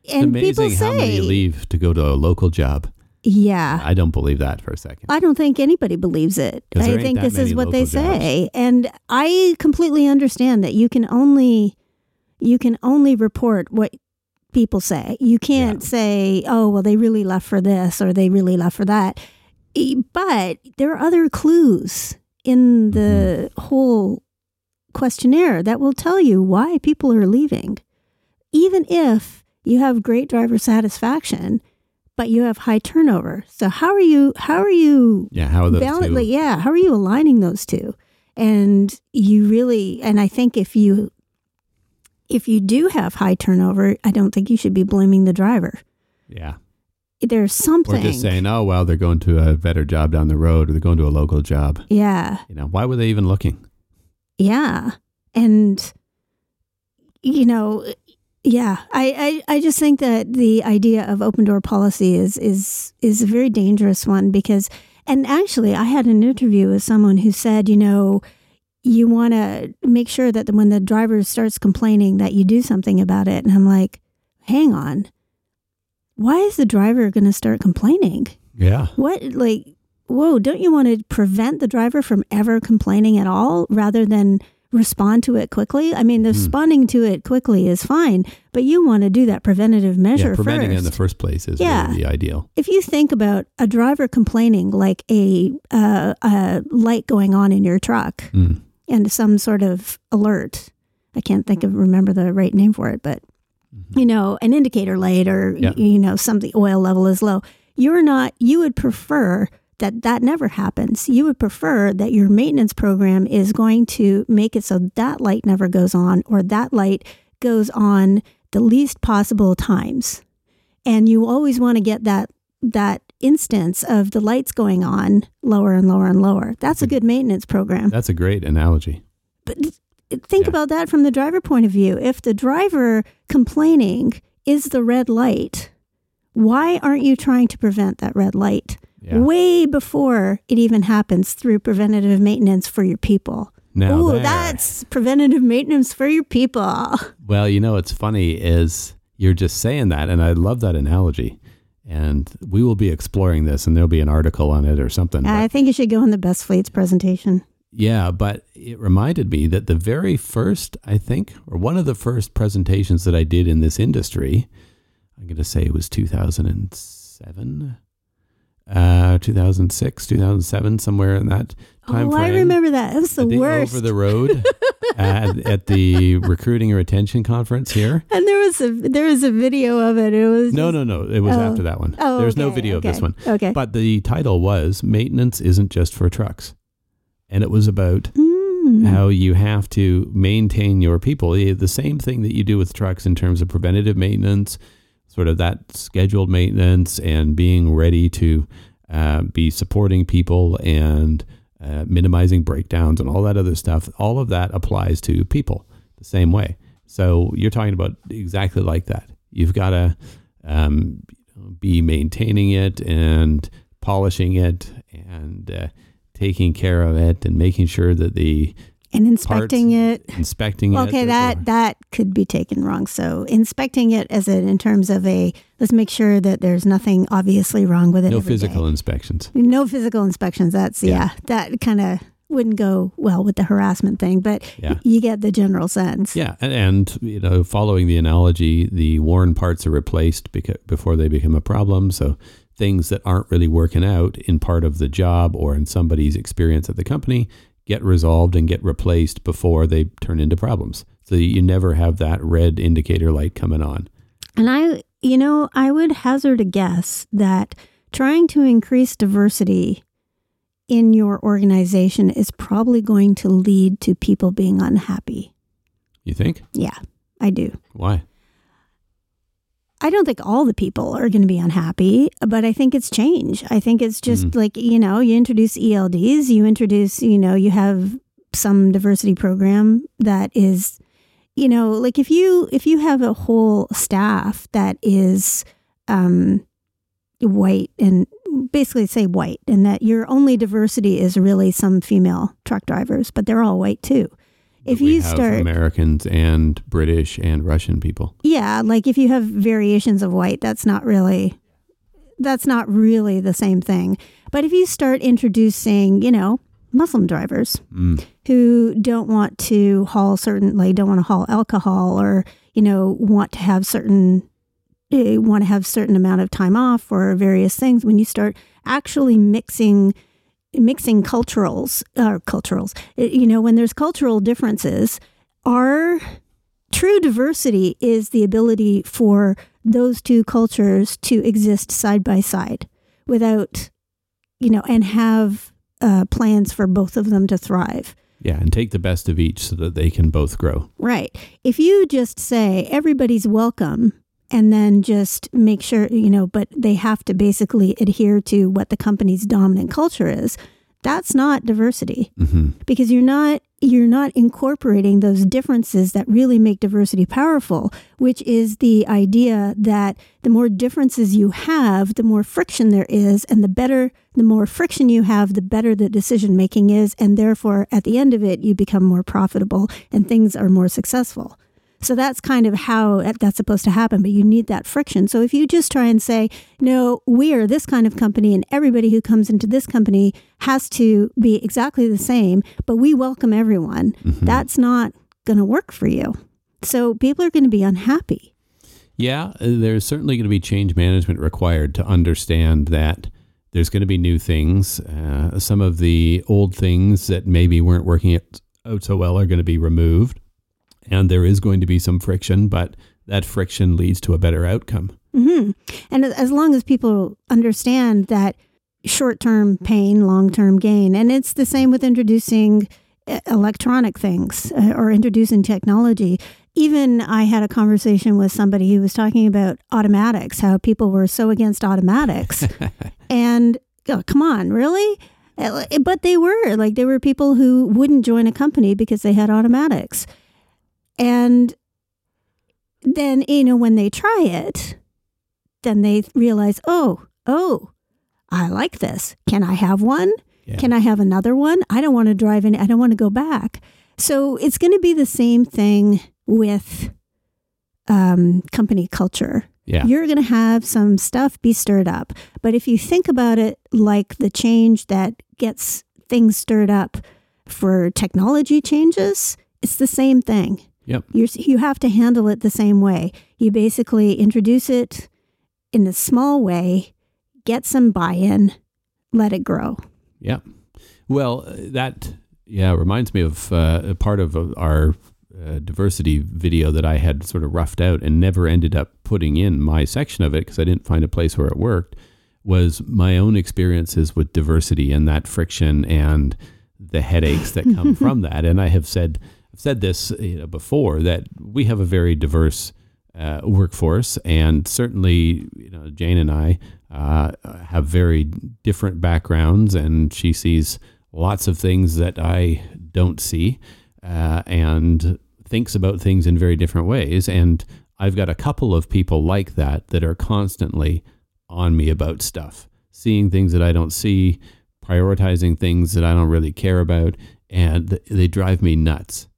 it's and people amazing how many say leave to go to a local job. yeah I don't believe that for a second. I don't think anybody believes it. I think this is what they jobs. say. And I completely understand that you can only you can only report what people say. You can't say, "Oh, well they really left for this or they really left for that." But there are other clues in the Mm-hmm. whole questionnaire that will tell you why people are leaving. Even if you have great driver satisfaction, but you have high turnover. So how are you how are you Yeah. How are those Bal- two? yeah, how are you aligning those two? And you really, and I think if you if you do have high turnover, I don't think you should be blaming the driver. yeah. There's something. Or just saying, oh, well, they're going to a better job down the road or they're going to a local job. yeah, You know, why were they even looking? yeah, and you know, yeah, I, I I just think that the idea of open door policy is is is a very dangerous one because, and actually, I had an interview with someone who said, you know, you want to make sure that when the driver starts complaining that you do something about it. And I'm like, hang on. Why is the driver going to start complaining? Yeah. What, like, whoa, don't you want to prevent the driver from ever complaining at all rather than respond to it quickly? I mean, Hmm. responding to it quickly is fine, but you want to do that preventative measure yeah. Preventing first it in the first place is Yeah. really the ideal. if you think about a driver complaining like a, uh, a light going on in your truck Mm. And some sort of alert. I can't think of remember the right name for it but you know an indicator light or Mm-hmm. Yeah. y- you know some the oil level is low. You're not you would prefer that that never happens. You would prefer that your maintenance program is going to make it so that light never goes on or that light goes on the least possible times. And you always want to get that that instance of the lights going on lower and lower and lower that's a hmm. good maintenance program That's a great analogy. but think Yeah. about that from the driver point of view. If the driver complaining is the red light, why aren't you trying to prevent that red light Yeah. way before it even happens through preventative maintenance for your people? Now, Oh, there- that's preventative maintenance for your people. Well, you know, what's funny is you're just saying that, and I love that analogy. And we will be exploring this, and there'll be an article on it or something. but- I think you should go in the best fleets presentation. yeah, but it reminded me that the very first, I think, or one of the first presentations that I did in this industry, I'm going to say it was 2007, uh, 2006, 2007, somewhere in that time oh, I remember that. It was the, the worst. over the road at, at the recruiting or retention conference here. and there was a there was a video of it. It was No, no, no. It was Oh. after that one. Oh, There's no okay, video of this one. Okay. But the title was Maintenance Isn't Just for Trucks. And it was about Mm. how you have to maintain your people. Eh, The same thing that you do with trucks in terms of preventative maintenance, sort of that scheduled maintenance, and being ready to uh, be supporting people and uh, minimizing breakdowns and all that other stuff. All of that applies to people the same way. So you're talking about exactly like that. You've got to um, be maintaining it and polishing it and uh, taking care of it and making sure that the and inspecting it. inspecting it. Okay, that that could be taken wrong. So inspecting it as a, in terms of a let's make sure that there's nothing obviously wrong with it. no physical day. inspections. no physical inspections. That's Yeah. yeah, that kind of wouldn't go well with the harassment thing, but Yeah. you get the general sense. Yeah, and, and you know, following the analogy, the worn parts are replaced before they become a problem. So things that aren't really working out in part of the job or in somebody's experience at the company get resolved and get replaced before they turn into problems. So you never have that red indicator light coming on. And I, you know, I would hazard a guess that trying to increase diversity in your organization is probably going to lead to people being unhappy. You think? Yeah. I do. Why? I don't think all the people are going to be unhappy, but I think it's change. I think it's just Mm-hmm. like, you know, you introduce ELDs, you introduce, you know, you have some diversity program that is, you know, like if you if you have a whole staff that is um white and basically say white and that your only diversity is really some female truck drivers, but they're all white too. If you start Americans and British and Russian people. yeah, like if you have variations of white, that's not really that's not really the same thing. But if you start introducing, you know, Muslim drivers Mm. who don't want to haul certain like don't want to haul alcohol or, you know, want to have certain eh, want to have certain amount of time off or various things when you start actually mixing mixing culturals or culturals eh, you know when there's cultural differences our true diversity is the ability for those two cultures to exist side by side without you know and have uh, plans for both of them to thrive Yeah, and take the best of each so that they can both grow. Right. If you just say everybody's welcome and then just make sure, you know, but they have to basically adhere to what the company's dominant culture is, that's not diversity. Hmm because you're not you're not incorporating those differences that really make diversity powerful, which is the idea that the more differences you have, the more friction there is, and the better, the more friction you have, the better the decision making is, and therefore at the end of it, you become more profitable and things are more successful. So that's kind of how that's supposed to happen, but you need that friction. So if you just try and say, no, we are this kind of company and everybody who comes into this company has to be exactly the same, but we welcome everyone, that's not going to work for you. So people are going to be unhappy. Yeah, uh, there's certainly going to be change management required to understand that there's going to be new things. Uh, some of the old things that maybe weren't working out so well are going to be removed. And there is going to be some friction, but that friction leads to a better outcome. hmm And as long as people understand that short term pain, long term gain, and it's the same with introducing uh, electronic things uh, or introducing technology. Even I had a conversation with somebody who was talking about automatics, how people were so against automatics. and oh, come on, really? Uh, But they were like, there were people who wouldn't join a company because they had automatics. And then, you know, when they try it, then they realize, oh, oh, I like this. Can I have one? Yeah. Can I have another one? I don't want to drive any, I don't want to go back. So it's going to be the same thing with um, company culture. Yeah. You're going to have some stuff be stirred up. But if you think about it like the change that gets things stirred up for technology changes, it's the same thing. Yep. You're, you have to handle it the same way. You basically introduce it in a small way, get some buy in, let it grow. Yeah. Well, uh, that yeah reminds me of uh, a part of uh, our uh, diversity video that I had sort of roughed out and never ended up putting in my section of it because I didn't find a place where it worked. Was my own experiences with diversity and that friction and the headaches that come from that. And I have said I've said this you know, before that we have a very diverse uh, workforce, and certainly you know Jane and I uh, have very different backgrounds, and she sees lots of things that I don't see, uh, and thinks about things in very different ways. And I've got a couple of people like that that are constantly on me about stuff, seeing things that I don't see, prioritizing things that I don't really care about, and they drive me nuts.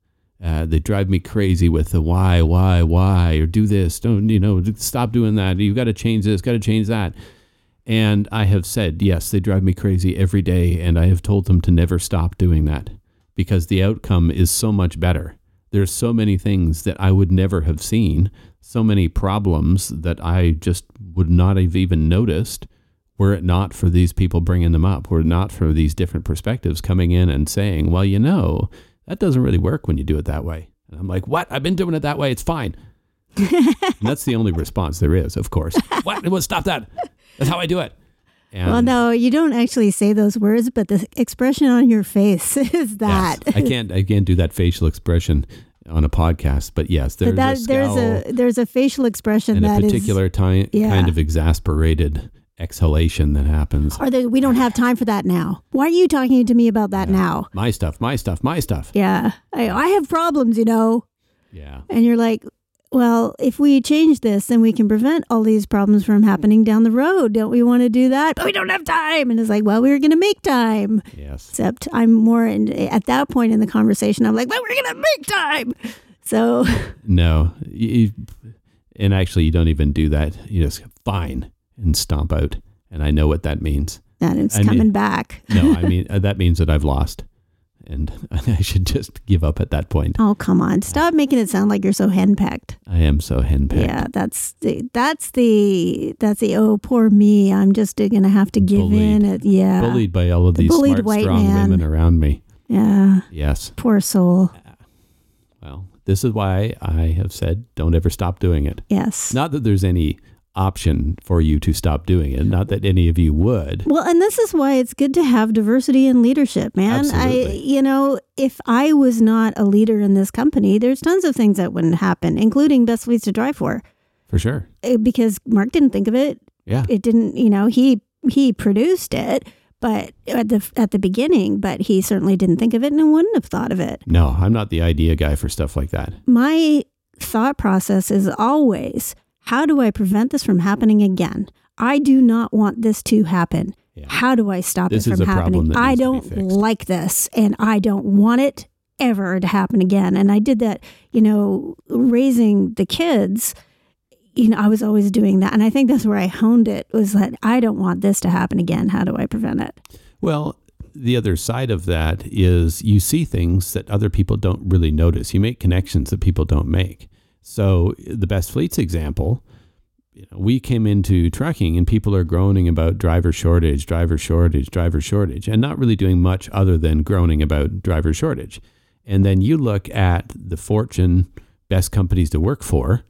Uh, they drive me crazy with the why, why, why, or do this, don't, you know, stop doing that. You've got to change this, got to change that. And I have said, yes, they drive me crazy every day. And I have told them to never stop doing that because the outcome is so much better. There's so many things that I would never have seen, so many problems that I just would not have even noticed were it not for these people bringing them up, were it not for these different perspectives coming in and saying, well, you know, that doesn't really work when you do it that way. And I'm like, what? I've been doing it that way. It's fine. and that's the only response there is, of course. what? Well, stop that. That's how I do it. And well, no, you don't actually say those words, but the expression on your face is that. yes, I can't. I can't do that facial expression on a podcast. But yes, there's but that a there's a there's a facial expression and a that is particular ti- yeah. kind of exasperated exhalation that happens. or that we don't have time for that now. Why are you talking to me about that now? My stuff, my stuff, my stuff. Yeah, I, I have problems, you know. Yeah. And you're like, well, if we change this, then we can prevent all these problems from happening down the road. Don't we want to do that? But we don't have time. And it's like, well, we were going to make time. Yes. Except I'm more in, at that point in the conversation. I'm like, well, we're going to make time. So No. You, and actually, you don't even do that. You just fine and stomp out. And I know what that means. that it's I mean- coming back. No, I mean uh, that means that I've lost, and I should just give up at that point. Oh, come on. Stop making it sound like you're so henpecked. I am so henpecked. Yeah, that's the that's the that's the oh poor me. I'm just going to have to give Bullied. in. It, yeah. Bullied by all of The these bullied smart, white strong man. women around me. Yeah. Yes. Poor soul. Well, this is why I have said don't ever stop doing it. Yes. Not that there's any option for you to stop doing it. Not that any of you would. Well, and this is why it's good to have diversity in leadership, man. I, you know, if I was not a leader in this company, there's tons of things that wouldn't happen, including best ways to drive for, For sure. Eh, because Mark didn't think of it. Yeah. It didn't, you know, he he produced it, but at the at the beginning, but he certainly didn't think of it and wouldn't have thought of it. No, I'm not the idea guy for stuff like that. My thought process is always, how do I prevent this from happening again? I do not want this to happen. Yeah. How do I stop This it from happening? I needs to be don't like this and I don't want it ever to happen again. And I did that, you know, raising the kids. You know, I was always doing that. And I think that's where I honed it was that I don't want this to happen again. How do I prevent it? Well, the other side of that is you see things that other people don't really notice. You make connections that people don't make. So the best fleets example, you know, we came into trucking and people are groaning about driver shortage, driver shortage, driver shortage, and not really doing much other than groaning about driver shortage. And then you look at the Fortune best companies to work for,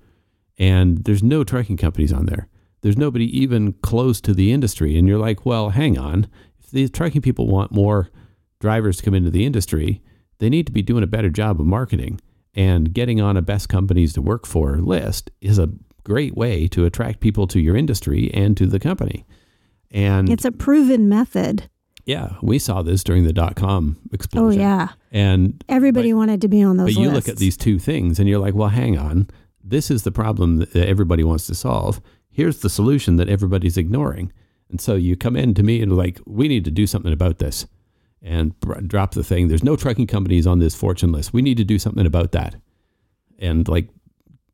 and there's no trucking companies on there. There's nobody even close to the industry. And you're like, well, hang on. If the trucking people want more drivers to come into the industry, they need to be doing a better job of marketing. And getting on a best companies to work for list is a great way to attract people to your industry and to the company. And It's a proven method. yeah, we saw this during the dot com explosion. Oh, yeah. And Everybody wanted to be on those but you lists. look at these two things and you're like, well, hang on. This is the problem that everybody wants to solve. Here's the solution that everybody's ignoring. And so you come in to me and like, we need to do something about this and br- drop the thing. There's no trucking companies on this fortune list. We need to do something about that. And like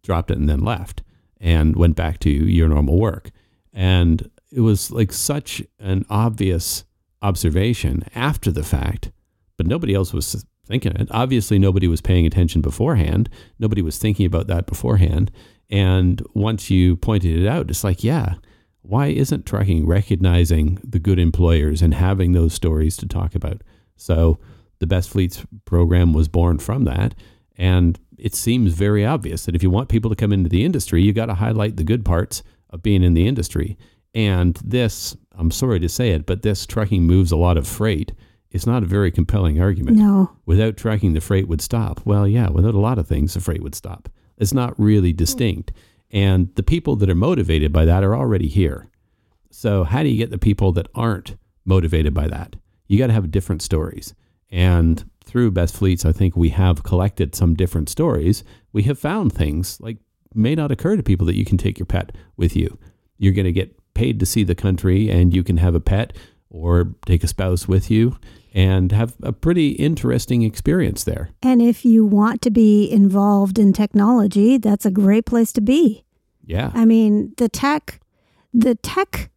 dropped it and then left and went back to your normal work. And it was like such an obvious observation after the fact, but nobody else was thinking it. Obviously, nobody was paying attention beforehand. Nobody was thinking about that beforehand. And once you pointed it out, it's like, yeah, why isn't trucking recognizing the good employers and having those stories to talk about? So the Best Fleets program was born from that. And it seems very obvious that if you want people to come into the industry, you got to highlight the good parts of being in the industry. And this, I'm sorry to say it, but this trucking moves a lot of freight. It's not a very compelling argument. no. Without trucking, the freight would stop. Well, yeah, without a lot of things, the freight would stop. It's not really hmm. distinct. And the people that are motivated by that are already here. So, how do you get the people that aren't motivated by that? You got to have different stories. And through Best Fleets, I think we have collected some different stories. We have found things like may not occur to people that you can take your pet with you. You're going to get paid to see the country and you can have a pet or take a spouse with you and have a pretty interesting experience there. And if you want to be involved in technology, that's a great place to be. Yeah. I mean, the tech, the tech,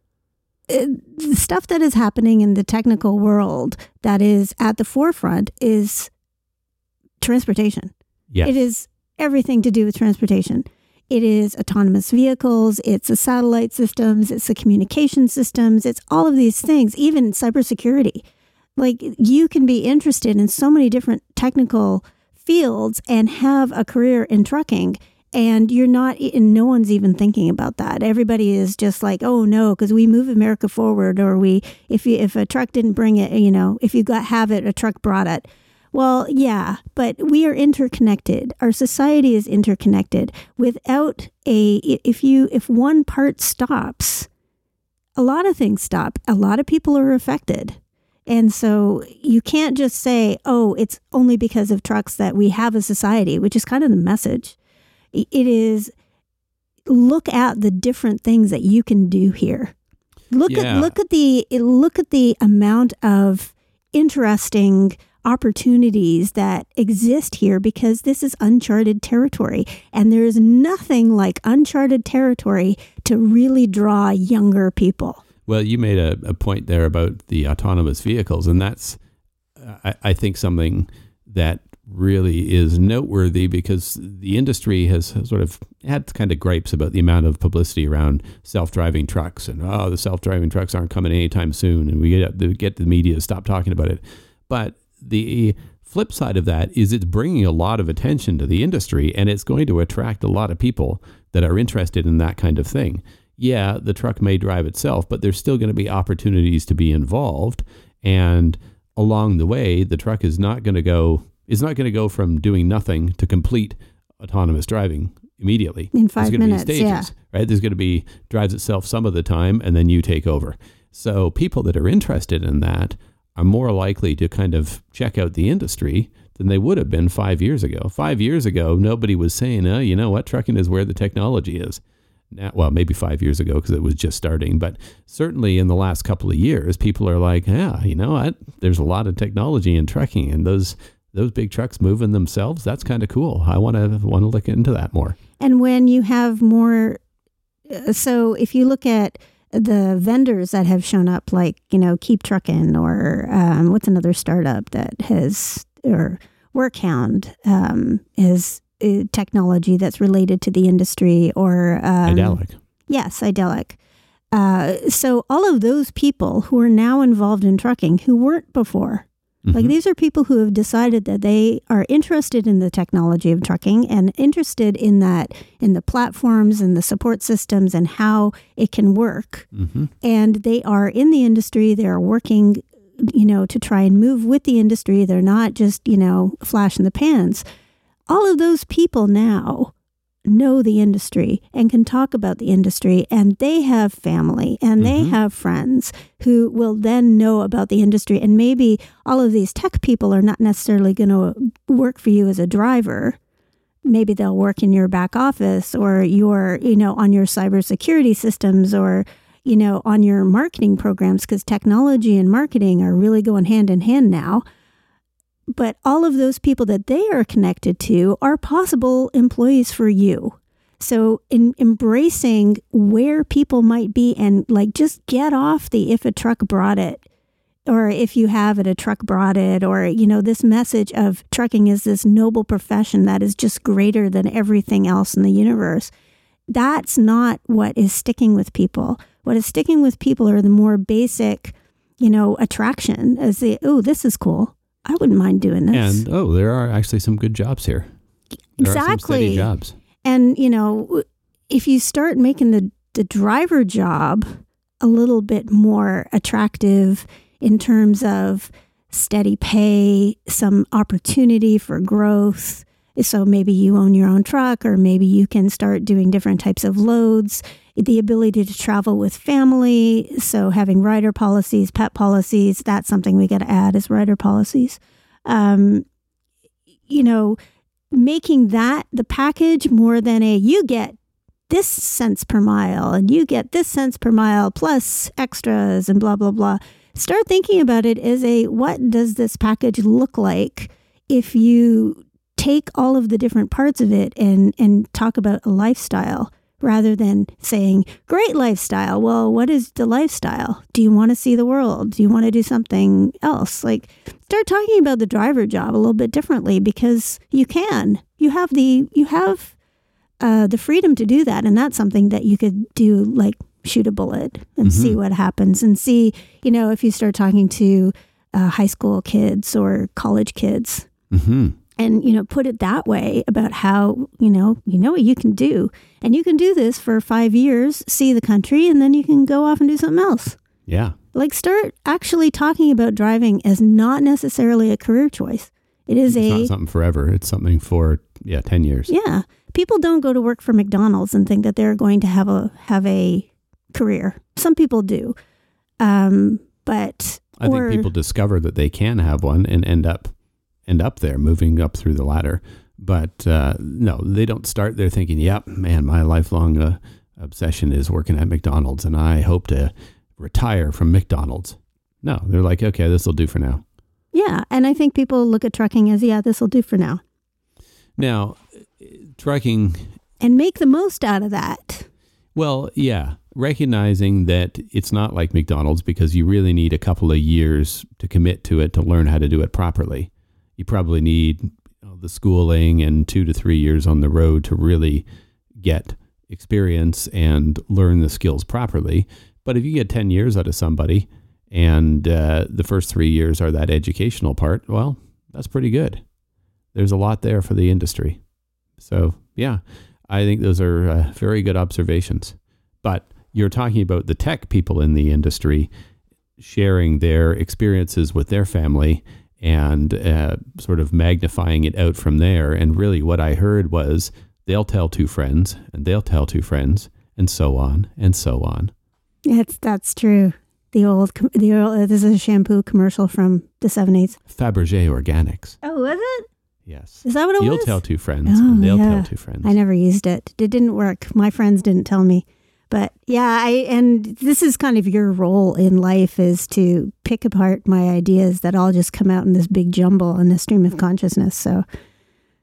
uh, the stuff that is happening in the technical world that is at the forefront is transportation. Yes. It is everything to do with transportation. It is autonomous vehicles, it's the satellite systems, it's the communication systems, it's all of these things, even cybersecurity. Like you can be interested in so many different technical fields and have a career in trucking and you're not and no one's even thinking about that everybody is just like oh no because we move america forward or we if you if a truck didn't bring it you know if you got have it a truck brought it Well, yeah, but we are interconnected. Our society is interconnected. Without a if you if one part stops, a lot of things stop. A lot of people are affected. And so you can't just say, "Oh, it's only because of trucks that we have a society," which is kind of the message. It is look at the different things that you can do here. Look Yeah. at look at the look at the amount of interesting opportunities that exist here because this is uncharted territory and there is nothing like uncharted territory to really draw younger people. Well, you made a, a point there about the autonomous vehicles, and that's, I, I think, something that really is noteworthy because the industry has sort of had kind of gripes about the amount of publicity around self-driving trucks and oh the self-driving trucks aren't coming anytime soon and we get get the media to stop talking about it but the flip side of that is it's bringing a lot of attention to the industry and it's going to attract a lot of people that are interested in that kind of thing yeah the truck may drive itself but there's still going to be opportunities to be involved and along the way the truck is not going to go is not going to go from doing nothing to complete autonomous driving immediately. In There's five gonna minutes, be stages, yeah. right? There's going to be drives itself some of the time, and then you take over. So people that are interested in that are more likely to kind of check out the industry than they would have been five years ago. Five years ago, nobody was saying, "Oh, you know what? Trucking is where the technology is." Now, well, maybe five years ago because it was just starting, but certainly in the last couple of years, people are like, "Yeah, you know what? There's a lot of technology in trucking, and those." Those big trucks moving themselves, that's kind of cool. I want to want to look into that more. And when you have more, uh, so if you look at the vendors that have shown up, like, you know, Keep Truckin' or um, what's another startup that has, or Workhound um, is uh, technology that's related to the industry or. Um, Idelic. Yes, Idelic. Uh, so all of those people who are now involved in trucking who weren't before, like Mhm. these are people who have decided that they are interested in the technology of trucking and interested in that in the platforms and the support systems and how it can work. Mhm. And they are in the industry. They are working, you know, to try and move with the industry. They're not just you know flash in the pans. All of those people now know the industry and can talk about the industry and they have family and they Mhm. have friends who will then know about the industry and maybe all of these tech people are not necessarily going to work for you as a driver maybe they'll work in your back office or your you know on your cybersecurity systems or you know on your marketing programs because technology and marketing are really going hand in hand now but all of those people that they are connected to are possible employees for you. So, in embracing where people might be and like just get off the if a truck brought it, or if you have it, a truck brought it, or, you know, this message of trucking is this noble profession that is just greater than everything else in the universe. That's not what is sticking with people. What is sticking with people are the more basic, you know, attraction as the, oh, this is cool. I wouldn't mind doing this. And oh, there are actually some good jobs here. There Exactly. jobs. And you know, if you start making the the driver job a little bit more attractive in terms of steady pay, some opportunity for growth. So maybe you own your own truck or maybe you can start doing different types of loads, the ability to travel with family, so having rider policies, pet policies, that's something we got to add as rider policies. Um, you know, making that the package more than a you get this cents per mile and you get this cents per mile plus extras and blah blah blah start thinking about it as a what does this package look like if you take all of the different parts of it and and talk about a lifestyle rather than saying great lifestyle. Well what is the lifestyle? Do you want to see the world? Do you want to do something else? Like start talking about the driver job a little bit differently because you can. You have the you have uh, the freedom to do that and that's something that you could do like shoot a bullet and see what happens and see you know if you start talking to uh, high school kids or college kids. Hmm and you know put it that way about how you know you know what you can do and you can do this for five years see the country and then you can go off and do something else Yeah. like start actually talking about driving as not necessarily a career choice It is it's a not something forever. It's something for yeah, ten years. yeah. People don't go to work for McDonald's and think that they're going to have a have a career. Some people do, um, but I or- think people discover that they can have one and end up end up there, moving up through the ladder. But uh, no, they don't start there thinking, "Yep, man, my lifelong uh, obsession is working at McDonald's, and I hope to retire from McDonald's." No, they're like, "Okay, this will do for now." yeah, and I think people look at trucking as yeah, this will do for now, Now, trucking and make the most out of that. Well, yeah, recognizing that it's not like McDonald's because you really need a couple of years to commit to it to learn how to do it properly. You probably need you know, the schooling and two to three years on the road to really get experience and learn the skills properly. But if you get 10 years out of somebody and uh, the first three years are that educational part, well, that's pretty good. There's a lot there for the industry. So, yeah, I think those are uh, very good observations. But you're talking about the tech people in the industry sharing their experiences with their family and uh, sort of magnifying it out from there. And really, what I heard was they'll tell two friends, and they'll tell two friends, and so on and so on. It's that's true. The old the old, uh, this is a shampoo commercial from the seventies. Fabergé Organics. Oh, was it? Yes. Is that what it was? You'll tell two friends, Oh, and they'll yeah. tell two friends. I never used it. It didn't work. My friends didn't tell me. But yeah, I and this is kind of your role in life is to pick apart my ideas that all just come out in this big jumble in the stream of consciousness. So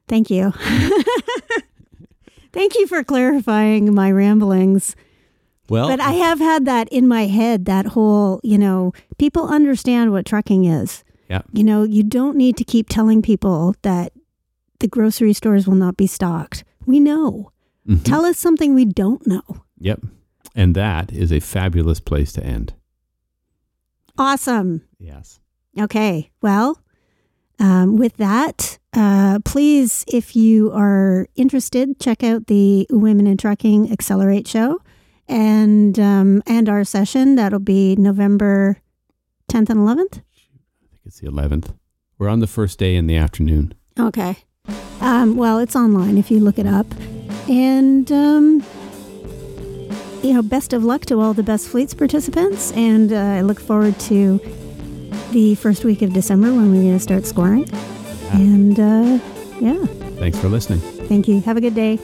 thank you. thank you for clarifying my ramblings. Well, But I have had that in my head, that whole, you know, people understand what trucking is. Yeah. You know, you don't need to keep telling people that the grocery stores will not be stocked. We know. mhm. Tell us something we don't know. Yep. And that is a fabulous place to end. Awesome. Yes. Okay. Well, um, with that, uh, please, if you are interested, check out the Women in Trucking Accelerate show and um, and our session. That'll be November 10th and 11th. I think it's the 11th. We're on the first day in the afternoon. Okay. Um, well, it's online if you look it up. And, um, you know, best of luck to all the best fleets participants, and uh, I look forward to the first week of December when we're going to start scoring. Ah. And uh, yeah. Thanks for listening. Thank you. Have a good day.